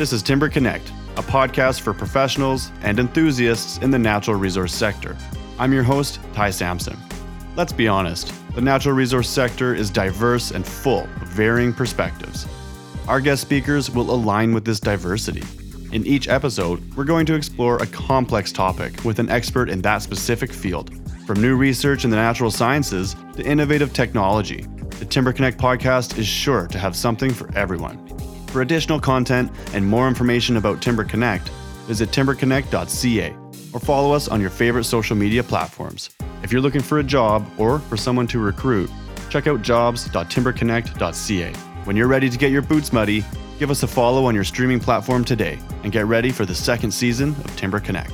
This is Timber Connect, a podcast for professionals and enthusiasts in the natural resource sector. I'm your host, Ty Samson. Let's be honest, the natural resource sector is diverse and full of varying perspectives. Our guest speakers will align with this diversity. In each episode, we're going to explore a complex topic with an expert in that specific field. From new research in the natural sciences to innovative technology, the Timber Connect podcast is sure to have something for everyone. For additional content and more information about Timber Connect, visit timberconnect.ca or follow us on your favorite social media platforms. If you're looking for a job or for someone to recruit, check out jobs.timberconnect.ca. When you're ready to get your boots muddy, give us a follow on your streaming platform today and get ready for the second season of Timber Connect.